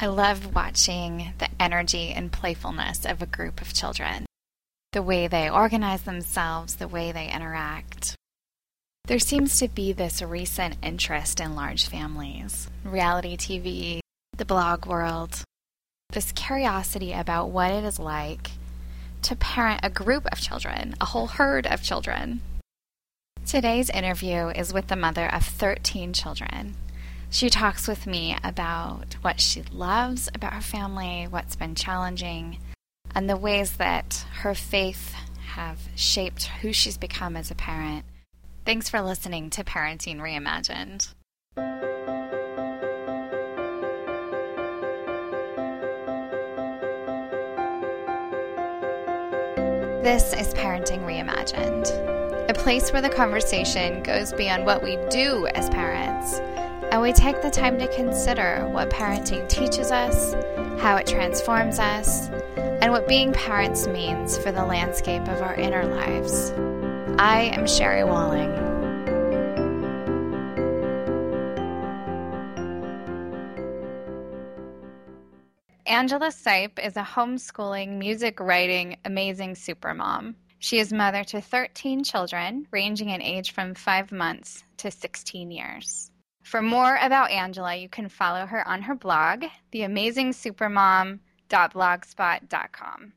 I love watching the energy and playfulness of a group of children, the way they organize themselves, the way they interact. There seems to be this recent interest in large families, reality TV, the blog world, this curiosity about what it is like to parent a group of children, a whole herd of children. Today's interview is with the mother of 13 children she talks with me about what she loves about her family, what's been challenging, and the ways that her faith have shaped who she's become as a parent. Thanks for listening to Parenting Reimagined. This is Parenting Reimagined, a place where the conversation goes beyond what we do as parents and we take the time to consider what parenting teaches us, how it transforms us, and what being parents means for the landscape of our inner lives. I am Sherry Walling. Angela Sipe is a homeschooling, music writing, amazing supermom. She is mother to 13 children, ranging in age from 5 months to 16 years. For more about Angela, you can follow her on her blog, theamazingsupermom.blogspot.com.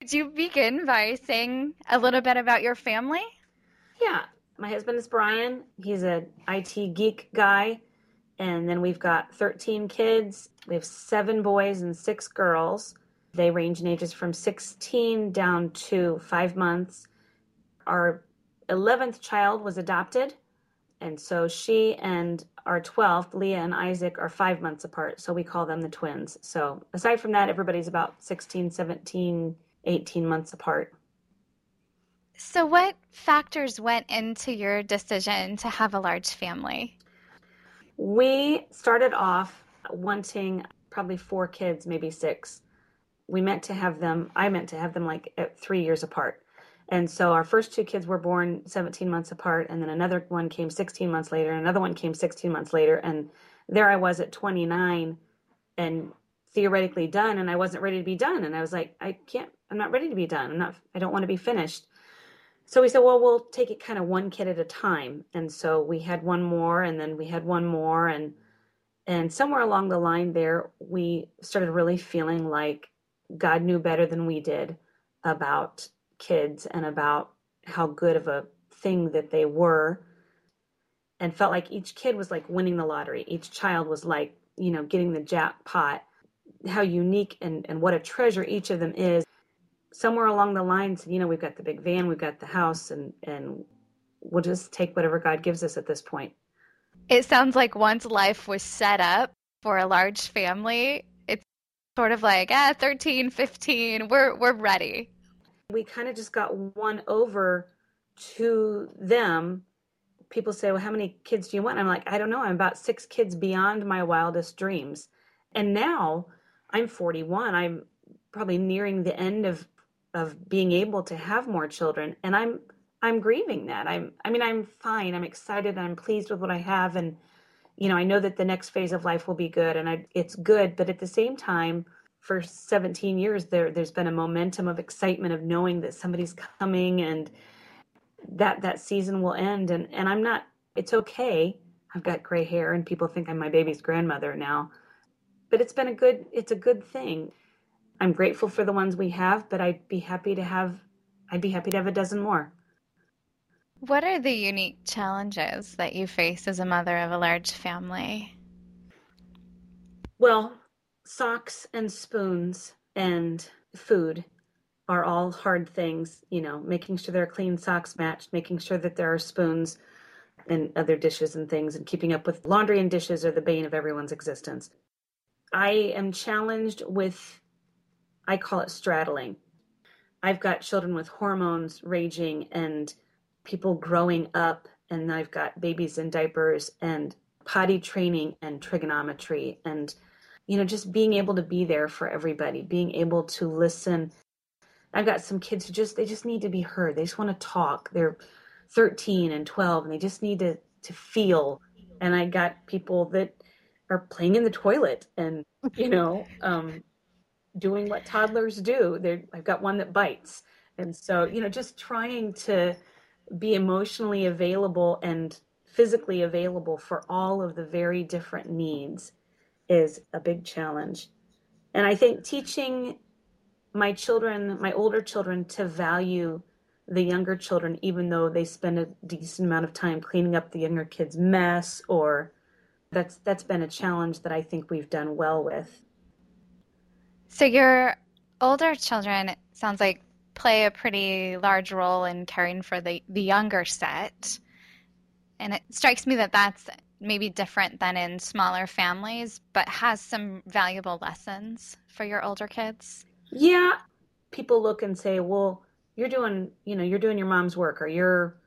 Could you begin by saying a little bit about your family? Yeah, my husband is Brian. He's an IT geek guy and then we've got 13 kids. We have seven boys and six girls. They range in ages from 16 down to five months. Our 11th child was adopted. And so she and our 12th, Leah and Isaac, are five months apart. So we call them the twins. So aside from that, everybody's about 16, 17, 18 months apart. So, what factors went into your decision to have a large family? We started off wanting probably four kids, maybe six. We meant to have them, I meant to have them like at three years apart. And so our first two kids were born 17 months apart, and then another one came 16 months later, and another one came 16 months later. And there I was at 29 and theoretically done, and I wasn't ready to be done. And I was like, I can't, I'm not ready to be done. I'm not, I don't want to be finished so we said, well, we'll take it kind of one kid at a time. And so we had one more, and then we had one more, and and somewhere along the line there, we started really feeling like God knew better than we did about kids and about how good of a thing that they were, and felt like each kid was like winning the lottery. Each child was like, you know, getting the jackpot. How unique and, and what a treasure each of them is somewhere along the lines, you know, we've got the big van, we've got the house, and and we'll just take whatever God gives us at this point. It sounds like once life was set up for a large family, it's sort of like, ah, 13, 15, we're we're ready. We kind of just got won over to them. People say, Well, how many kids do you want? I'm like, I don't know. I'm about six kids beyond my wildest dreams. And now I'm 41. I'm probably nearing the end of of being able to have more children and i'm i'm grieving that. I'm i mean i'm fine. I'm excited i'm pleased with what i have and you know i know that the next phase of life will be good and I, it's good but at the same time for 17 years there there's been a momentum of excitement of knowing that somebody's coming and that that season will end and and i'm not it's okay. I've got gray hair and people think i'm my baby's grandmother now but it's been a good it's a good thing I'm grateful for the ones we have, but I'd be happy to have I'd be happy to have a dozen more. What are the unique challenges that you face as a mother of a large family? Well, socks and spoons and food are all hard things, you know, making sure there are clean socks matched, making sure that there are spoons and other dishes and things, and keeping up with laundry and dishes are the bane of everyone's existence. I am challenged with I call it straddling. I've got children with hormones raging and people growing up, and I've got babies in diapers and potty training and trigonometry and you know just being able to be there for everybody being able to listen I've got some kids who just they just need to be heard. They just want to talk. They're 13 and 12 and they just need to to feel. And I got people that are playing in the toilet and you know um, doing what toddlers do. They're, I've got one that bites, and so you know just trying to be emotionally available and physically available for all of the very different needs is a big challenge. And I think teaching my children, my older children, to value the younger children, even though they spend a decent amount of time cleaning up the younger kids' mess, or that's that's been a challenge that I think we've done well with. So your older children sounds like play a pretty large role in caring for the the younger set. And it strikes me that that's maybe different than in smaller families, but has some valuable lessons for your older kids. Yeah. People look and say, well, you're doing, you know, you're doing your mom's work or you're,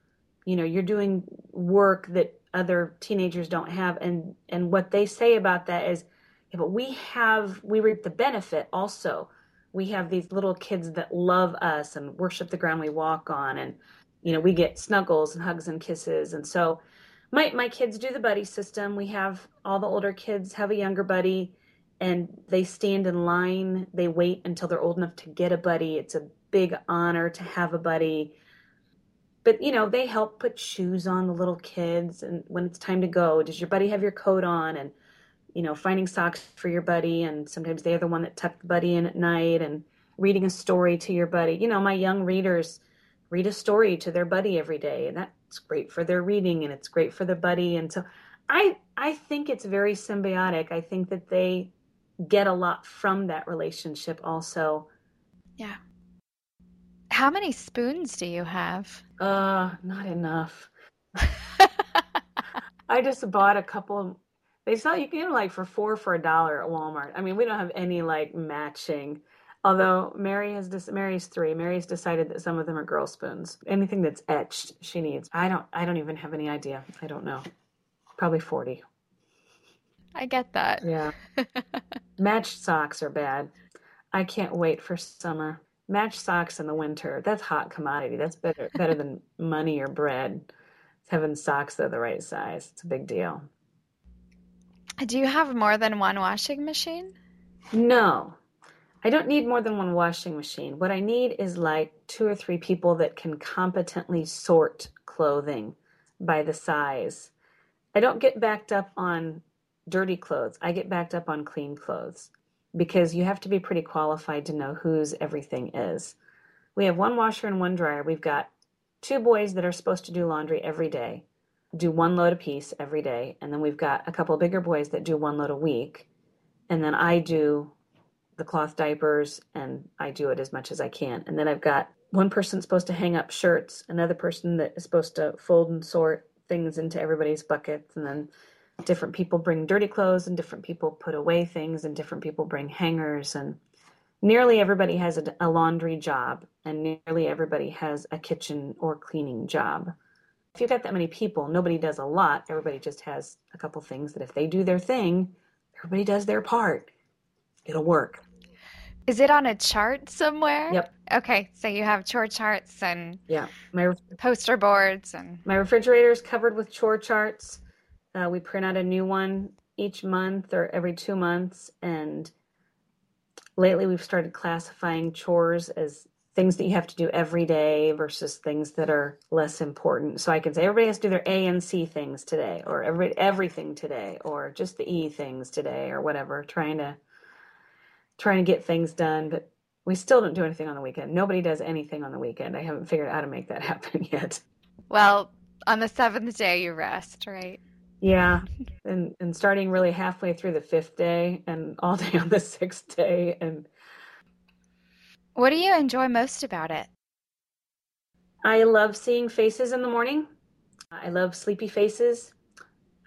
you know, you're doing work that other teenagers don't have. And, and what they say about that is, yeah, but we have, we reap the benefit also. We have these little kids that love us and worship the ground we walk on. And, you know, we get snuggles and hugs and kisses. And so my, my kids do the buddy system. We have all the older kids have a younger buddy and they stand in line. They wait until they're old enough to get a buddy. It's a big honor to have a buddy. But, you know, they help put shoes on the little kids. And when it's time to go, does your buddy have your coat on? And, you know, finding socks for your buddy. And sometimes they're the one that tucked the buddy in at night and reading a story to your buddy. You know, my young readers read a story to their buddy every day and that's great for their reading and it's great for the buddy. And so i i think it's very symbiotic. I think that they get a lot from that relationship also. Yeah. How many spoons do you have? Uh not enough. I just bought a couple they sell you can like for four for a dollar at walmart i mean we don't have any like matching Although Mary has dis- Mary's three, Mary's decided that some of them are girl spoons. Anything that's etched, she needs. I don't. I don't even have any idea. I don't know. Probably forty. I get that. Yeah. Matched socks are bad. I can't wait for summer. Matched socks in the winter. That's hot commodity. That's better better than money or bread. Having socks that are the right size. It's a big deal. Do you have more than one washing machine? No. I don't need more than one washing machine. What I need is like two or three people that can competently sort clothing by the size. I don't get backed up on dirty clothes. I get backed up on clean clothes because you have to be pretty qualified to know whose everything is. We have one washer and one dryer. We've got two boys that are supposed to do laundry every day, do one load a piece every day. And then we've got a couple bigger boys that do one load a week. And then I do the cloth diapers and I do it as much as I can. And then I've got one person supposed to hang up shirts, another person that is supposed to fold and sort things into everybody's buckets, and then different people bring dirty clothes and different people put away things and different people bring hangers and nearly everybody has a, a laundry job and nearly everybody has a kitchen or cleaning job. If you've got that many people, nobody does a lot. Everybody just has a couple things that if they do their thing, everybody does their part. It'll work. Is it on a chart somewhere? Yep. Okay, so you have chore charts and Yeah, my poster boards and my refrigerator is covered with chore charts. Uh, we print out a new one each month or every two months, and lately we've started classifying chores as things that you have to do every day versus things that are less important. So I can say everybody has to do their A and C things today, or every everything today, or just the E things today, or whatever. Trying to trying to get things done, but we still don't do anything on the weekend. Nobody does anything on the weekend. I haven't figured out how to make that happen yet. Well, on the seventh day you rest, right? Yeah, and and starting really halfway through the fifth day, and all day on the sixth day, and. What do you enjoy most about it? I love seeing faces in the morning. I love sleepy faces.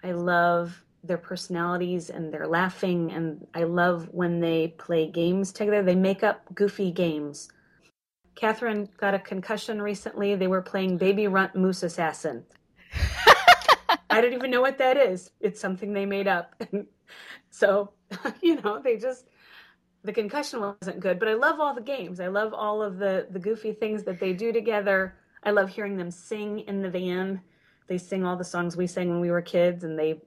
I love their personalities and they're laughing and I love when they play games together. They make up goofy games. Catherine got a concussion recently. They were playing Baby Runt Moose Assassin. I don't even know what that is. It's something they made up. so, you know, they just the concussion wasn't good, but I love all the games. I love all of the the goofy things that they do together. I love hearing them sing in the van. They sing all the songs we sang when we were kids, and they.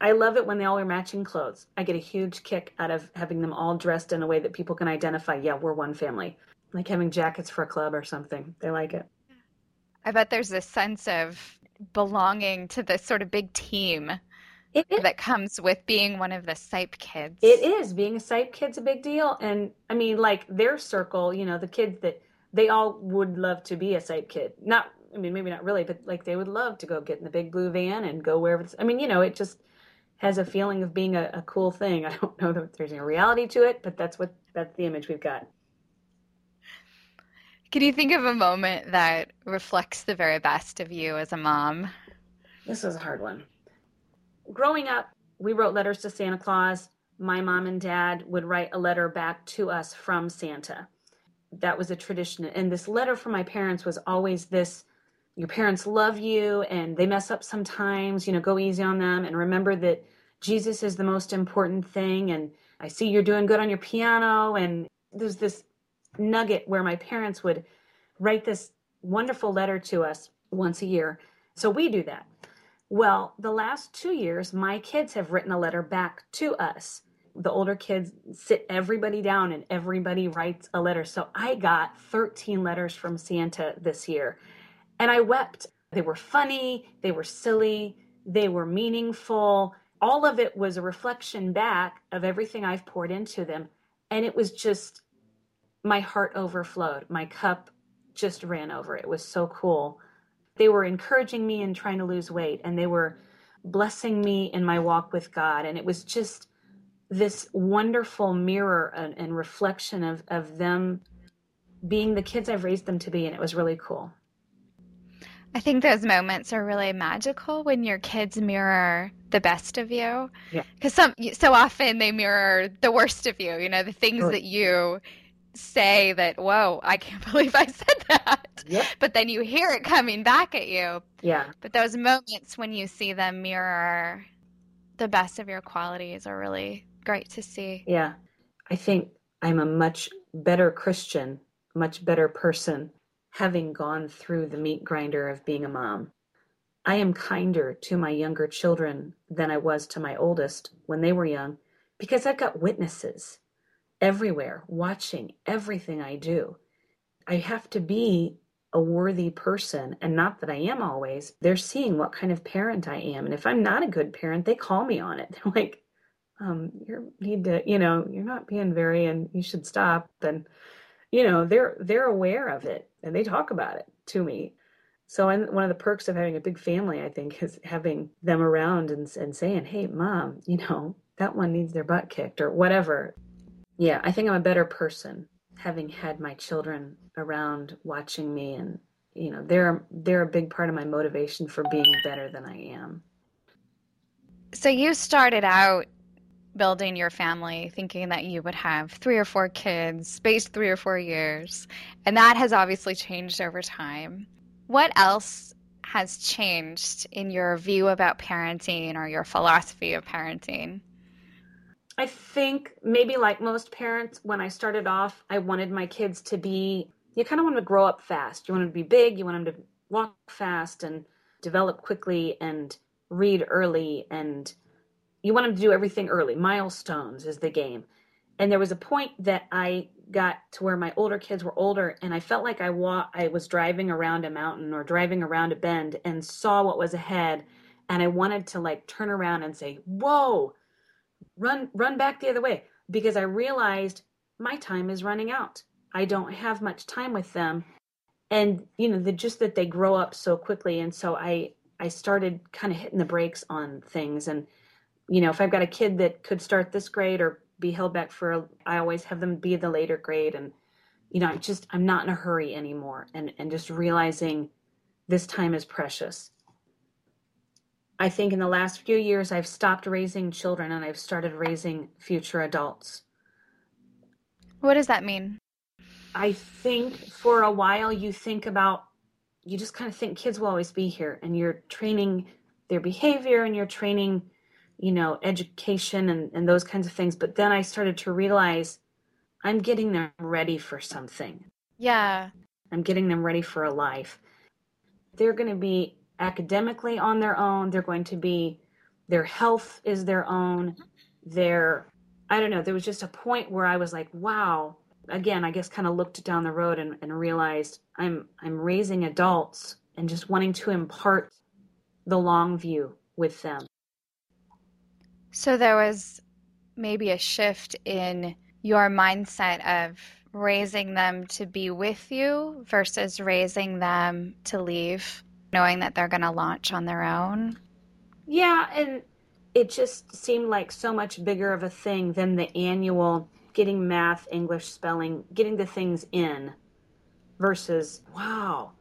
I love it when they all wear matching clothes. I get a huge kick out of having them all dressed in a way that people can identify. Yeah, we're one family. Like having jackets for a club or something. They like it. I bet there's this sense of belonging to this sort of big team It is. that comes with being one of the SIPE kids. It is being a Sipe kid's a big deal, and I mean, like their circle, you know, the kids that they all would love to be a Sipe kid. Not, I mean, maybe not really, but like they would love to go get in the big blue van and go wherever. I mean, you know, it just has a feeling of being a, a cool thing. I don't know that there's any reality to it, but that's what that's the image we've got. Can you think of a moment that reflects the very best of you as a mom? This is a hard one. Growing up, we wrote letters to Santa Claus. My mom and dad would write a letter back to us from Santa. That was a tradition. And this letter from my parents was always this your parents love you and they mess up sometimes, you know, go easy on them and remember that Jesus is the most important thing. And I see you're doing good on your piano. And there's this nugget where my parents would write this wonderful letter to us once a year. So we do that. Well, the last two years, my kids have written a letter back to us. The older kids sit everybody down and everybody writes a letter. So I got 13 letters from Santa this year. And I wept. They were funny, they were silly, they were meaningful. All of it was a reflection back of everything I've poured into them. And it was just, my heart overflowed. My cup just ran over. It was so cool. They were encouraging me in trying to lose weight and they were blessing me in my walk with God. And it was just this wonderful mirror and, and reflection of, of them being the kids I've raised them to be. And it was really cool. I think those moments are really magical when your kids mirror the best of you. Yeah. Because some so often they mirror the worst of you. You know, the things that you say that, whoa, I can't believe I said that. Yep. But then you hear it coming back at you. Yeah. But those moments when you see them mirror the best of your qualities are really great to see. Yeah. I think I'm a much better Christian, much better person, having gone through the meat grinder of being a mom. I am kinder to my younger children than I was to my oldest when they were young because I've got witnesses everywhere watching everything I do. I have to be a worthy person, and not that I am always. They're seeing what kind of parent I am. And if I'm not a good parent, they call me on it. They're like, um, you need to, you know, you're not being very, and you should stop. And, you know, they're they're aware of it and they talk about it to me. So, and one of the perks of having a big family, I think, is having them around and and saying, "Hey, mom, you know, that one needs their butt kicked or whatever." Yeah, I think I'm a better person having had my children around watching me and you know they're they're a big part of my motivation for being better than I am. So you started out building your family thinking that you would have three or four kids, spaced three or four years, and that has obviously changed over time. What else has changed in your view about parenting or your philosophy of parenting? I think maybe like most parents, when I started off, I wanted my kids to be, you kind of want them to grow up fast. You want them to be big, you want them to walk fast and develop quickly and read early. And you want them to do everything early. Milestones is the game. And there was a point that I got to where my older kids were older and I felt like I wa- I was driving around a mountain or driving around a bend and saw what was ahead and I wanted to like turn around and say, "Whoa, run run back the other way because I realized my time is running out. I don't have much time with them. And you know, the just that they grow up so quickly and so I I started kind of hitting the brakes on things and you know, if I've got a kid that could start this grade or be held back for I always have them be the later grade and you know, I'm just I'm not in a hurry anymore and and just realizing this time is precious. I think in the last few years, I've stopped raising children and I've started raising future adults. What does that mean? I think for a while you think about, you just kind of think kids will always be here and you're training their behavior and you're training, you know, education and, and those kinds of things. But then I started to realize I'm getting them ready for something. Yeah. I'm getting them ready for a life. They're going to be academically on their own. They're going to be, their health is their own. Their, I don't know, there was just a point where I was like, wow. Again, I guess kind of looked down the road and, and realized I'm I'm raising adults and just wanting to impart the long view with them. So there was maybe a shift in your mindset of raising them to be with you versus raising them to leave, knowing that they're going to launch on their own? Yeah, and it just seemed like so much bigger of a thing than the annual getting math, English, spelling, getting the things in versus, wow,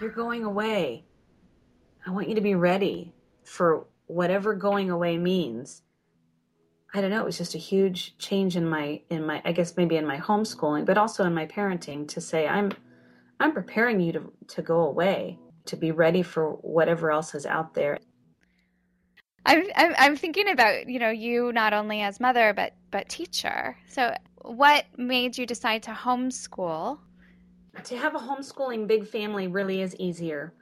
you're going away. I want you to be ready for whatever going away means. I don't know, it was just a huge change in my in my I guess maybe in my homeschooling, but also in my parenting to say I'm I'm preparing you to to go away, to be ready for whatever else is out there. I'm, I'm I'm thinking about you know you not only as mother but but teacher. So what made you decide to homeschool? To have a homeschooling big family really is easier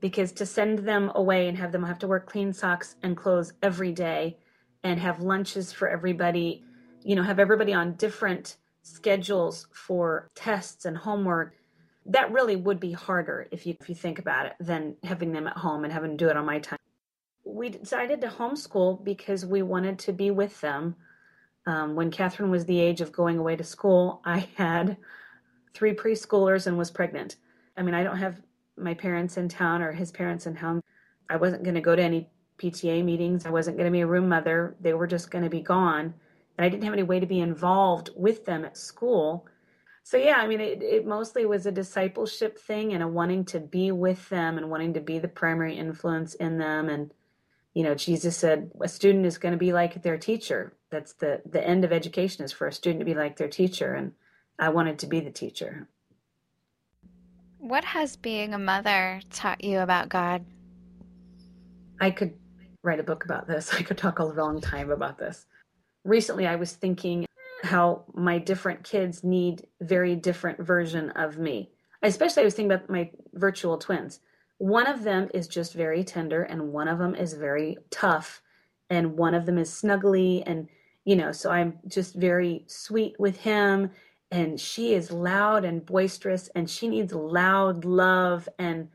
because to send them away and have them have to wear clean socks and clothes every day and have lunches for everybody, you know, have everybody on different schedules for tests and homework. That really would be harder if you if you think about it than having them at home and having to do it on my time. We decided to homeschool because we wanted to be with them. Um, when Catherine was the age of going away to school, I had three preschoolers and was pregnant. I mean, I don't have my parents in town or his parents in town. I wasn't going to go to any PTA meetings. I wasn't going to be a room mother. They were just going to be gone. And I didn't have any way to be involved with them at school. So, yeah, I mean, it, it mostly was a discipleship thing and a wanting to be with them and wanting to be the primary influence in them. And, you know, Jesus said a student is going to be like their teacher. That's the, the end of education is for a student to be like their teacher. And I wanted to be the teacher. What has being a mother taught you about God? I could write a book about this. I could talk a long time about this. Recently, I was thinking how my different kids need very different version of me. Especially, I was thinking about my virtual twins. One of them is just very tender, and one of them is very tough, and one of them is snuggly, and you know, so I'm just very sweet with him, and she is loud and boisterous, and she needs loud love, and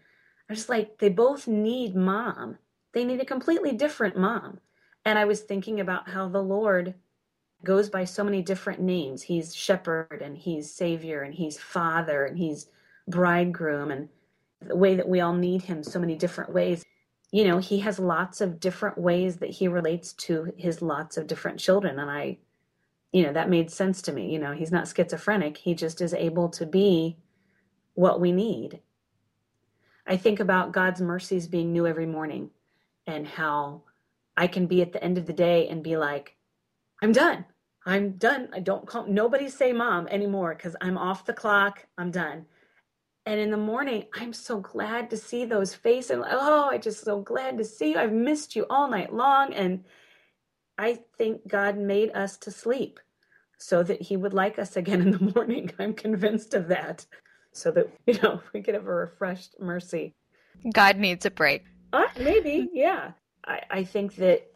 I'm just like they both need mom they need a completely different mom. And I was thinking about how the Lord goes by so many different names. He's shepherd and he's savior and he's father and he's bridegroom and the way that we all need him so many different ways. You know, he has lots of different ways that he relates to his lots of different children. And I, you know, that made sense to me. You know, he's not schizophrenic, he just is able to be what we need. I think about God's mercies being new every morning and how I can be at the end of the day and be like, I'm done. I'm done. I don't call nobody say mom anymore because I'm off the clock. I'm done. And in the morning, I'm so glad to see those faces. Oh, I just so glad to see you. I've missed you all night long. And I think God made us to sleep so that He would like us again in the morning. I'm convinced of that. So that, you know, we could have a refreshed mercy. God needs a break. Uh, maybe, yeah. I, I think that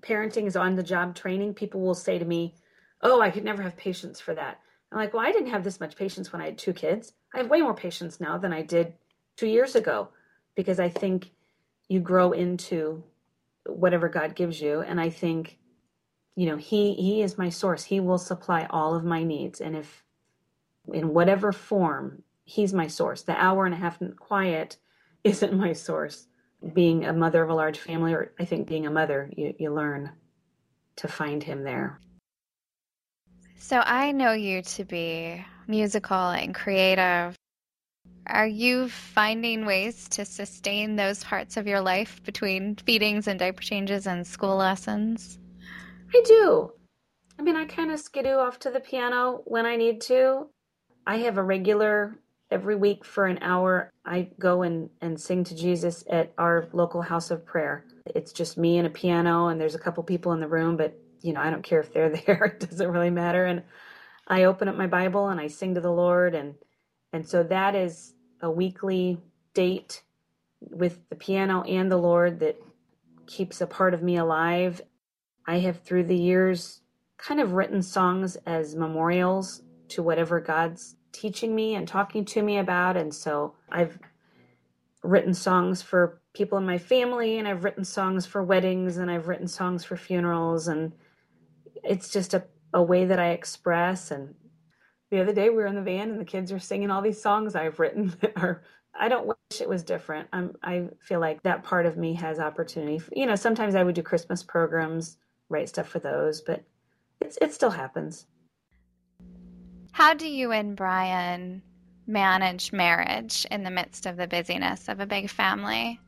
parenting is on the job training. People will say to me, Oh, I could never have patience for that. I'm like, Well, I didn't have this much patience when I had two kids. I have way more patience now than I did two years ago because I think you grow into whatever God gives you. And I think, you know, He He is my source. He will supply all of my needs. And if in whatever form, He's my source. The hour and a half quiet isn't my source being a mother of a large family, or I think being a mother, you, you learn to find him there. So I know you to be musical and creative. Are you finding ways to sustain those parts of your life between feedings and diaper changes and school lessons? I do. I mean, I kind of skidoo off to the piano when I need to. I have a regular every week for an hour, I go and, and sing to Jesus at our local house of prayer. It's just me and a piano, and there's a couple people in the room, but you know, I don't care if they're there. it doesn't really matter. And I open up my Bible and I sing to the Lord and and so that is a weekly date with the piano and the Lord that keeps a part of me alive. I have through the years kind of written songs as memorials to whatever God's teaching me and talking to me about and so I've written songs for people in my family and I've written songs for weddings and I've written songs for funerals and it's just a, a way that I express and the other day we were in the van and the kids are singing all these songs I've written that are I don't wish it was different. I'm I feel like that part of me has opportunity. You know, sometimes I would do Christmas programs, write stuff for those, but it's it still happens. How do you and Brian manage marriage in the midst of the busyness of a big family?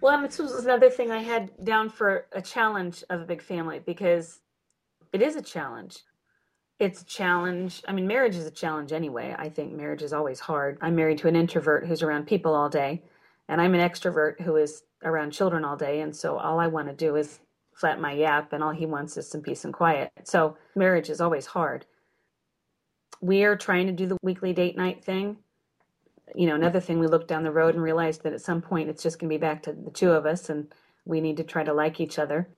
Well, this was another thing I had down for a challenge of a big family because it is a challenge. It's a challenge. I mean, marriage is a challenge anyway. I think marriage is always hard. I'm married to an introvert who's around people all day, and I'm an extrovert who is around children all day. And so all I want to do is flat my yap, and all he wants is some peace and quiet. So marriage is always hard. We are trying to do the weekly date night thing. You know, another thing, we looked down the road and realized that at some point it's just going to be back to the two of us, and we need to try to like each other.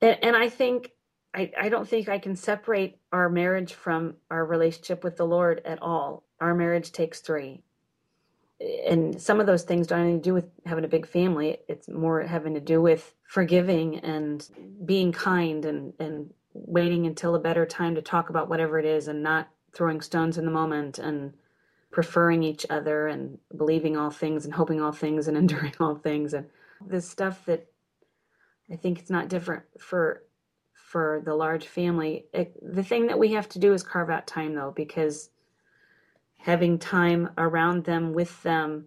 And, and I think I, I don't think I can separate our marriage from our relationship with the Lord at all. Our marriage takes three. And some of those things don't even do with having a big family. It's more having to do with forgiving and being kind and, and waiting until a better time to talk about whatever it is and not throwing stones in the moment and preferring each other and believing all things and hoping all things and enduring all things and this stuff that I think it's not different for for the large family. It, the thing that we have to do is carve out time though, because having time around them with them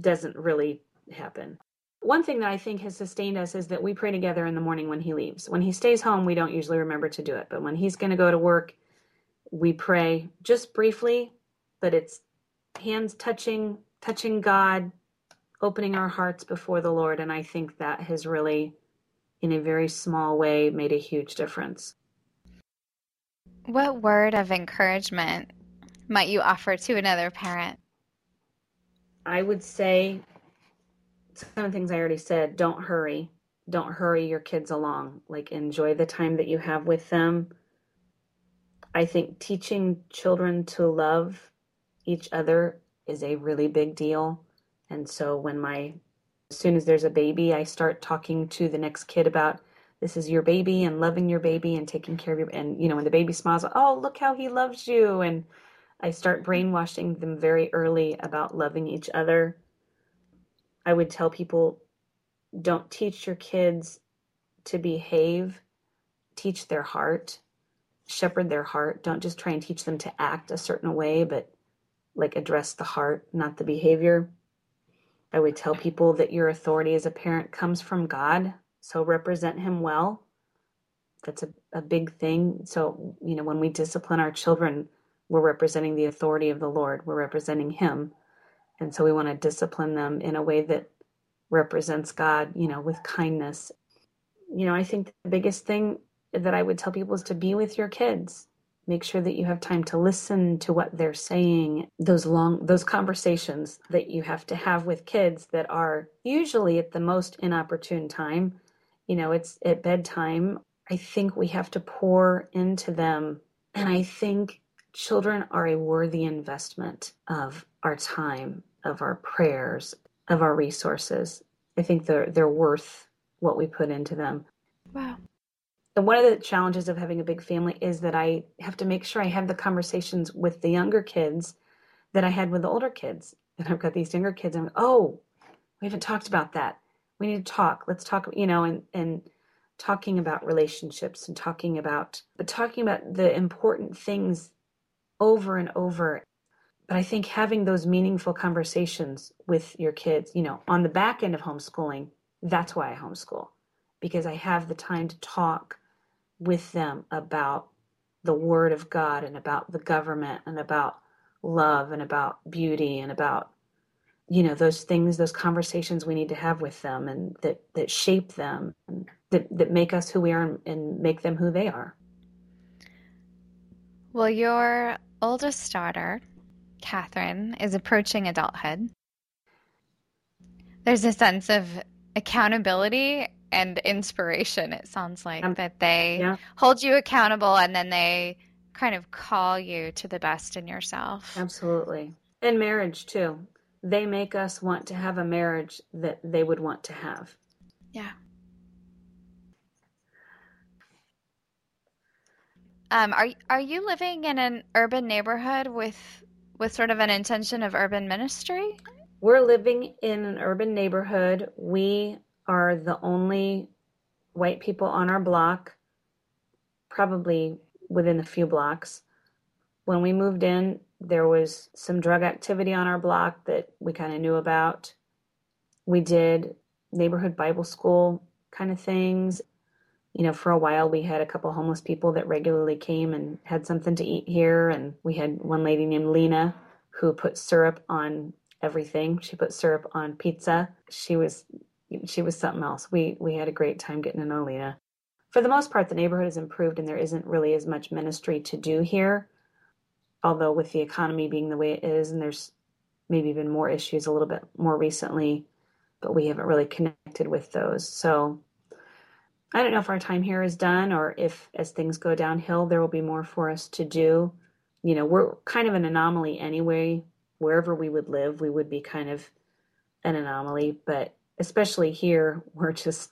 doesn't really happen. One thing that I think has sustained us is that we pray together in the morning when he leaves. When he stays home, we don't usually remember to do it, but when he's going to go to work, we pray just briefly, but it's hands touching, touching God, opening our hearts before the Lord, and I think that has really in a very small way made a huge difference. What word of encouragement might you offer to another parent? I would say some of the things I already said. Don't hurry. Don't hurry your kids along. Like, enjoy the time that you have with them. I think teaching children to love each other is a really big deal. And so when my as soon as there's a baby, I start talking to the next kid about this is your baby and loving your baby and taking care of your and you know when the baby smiles, oh look how he loves you and I start brainwashing them very early about loving each other. I would tell people don't teach your kids to behave, teach their heart, shepherd their heart. Don't just try and teach them to act a certain way, but like address the heart, not the behavior. I would tell people that your authority as a parent comes from God, so represent Him well. That's a, a big thing. So, you know, when we discipline our children, we're representing the authority of the Lord, we're representing Him. And so we want to discipline them in a way that represents God, you know, with kindness. You know, I think the biggest thing that I would tell people is to be with your kids make sure that you have time to listen to what they're saying. Those long those conversations that you have to have with kids that are usually at the most inopportune time. You know it's at bedtime. I think we have to pour into them. And i think children are a worthy investment of our time of our prayers of our resources. I think they're they're worth what we put into them. Wow one of the challenges of having a big family is that I have to make sure I have the conversations with the younger kids that I had with the older kids. And I've got these younger kids, and oh, we haven't talked about that. We need to talk. Let's talk, you know, and, and talking about relationships and talking about, but talking about the important things over and over. But I think having those meaningful conversations with your kids, you know, on the back end of homeschooling, that's why I homeschool because I have the time to talk with them about the Word of God and about the government and about love and about beauty and about you know those things those conversations we need to have with them and that that shape them and that, that make us who we are and make them who they are Well, your oldest daughter, Catherine, is approaching adulthood. There's a sense of accountability and inspiration, it sounds like, um, that they yeah. hold you accountable and then they kind of call you to the best in yourself. Absolutely. And marriage, too. They make us want to have a marriage that they would want to have. Yeah. Um, are are you living in an urban neighborhood with with sort of an intention of urban ministry? We're living in an urban neighborhood. We are the only white people on our block, probably within a few blocks. When we moved in, there was some drug activity on our block that we kind of knew about. We did neighborhood Bible school kind of things you know, for a while we had a couple homeless people that regularly came and had something to eat here. And we had one lady named Lena who put syrup on everything. She put syrup on pizza. She was she was something else. We we had a great time getting to know Lena. For the most part, the neighborhood has improved and there isn't really as much ministry to do here. Although with the economy being the way it is and there's maybe been more issues a little bit more recently, but we haven't really connected with those. So I don't know if our time here is done or if as things go downhill, there will be more for us to do. You know, we're kind of an anomaly anyway. Wherever we would live, we would be kind of an anomaly, but especially here, we're just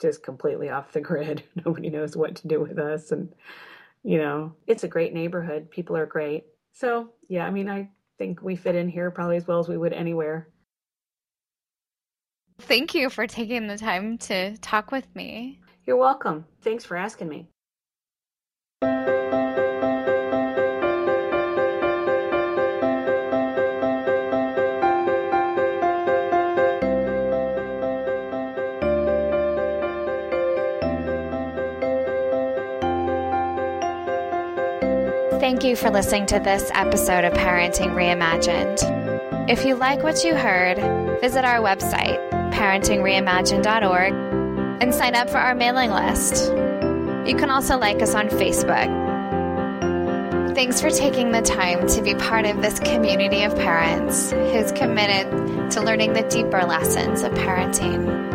just completely off the grid. Nobody knows what to do with us and you know, it's a great neighborhood. People are great. So, yeah, I mean, I think we fit in here probably as well as we would anywhere. Thank you for taking the time to talk with me. You're welcome. Thanks for asking me. Thank you for listening to this episode of Parenting Reimagined. If you like what you heard, visit our website, parentingreimagined.org, and sign up for our mailing list. You can also like us on Facebook. Thanks for taking the time to be part of this community of parents who's committed to learning the deeper lessons of parenting.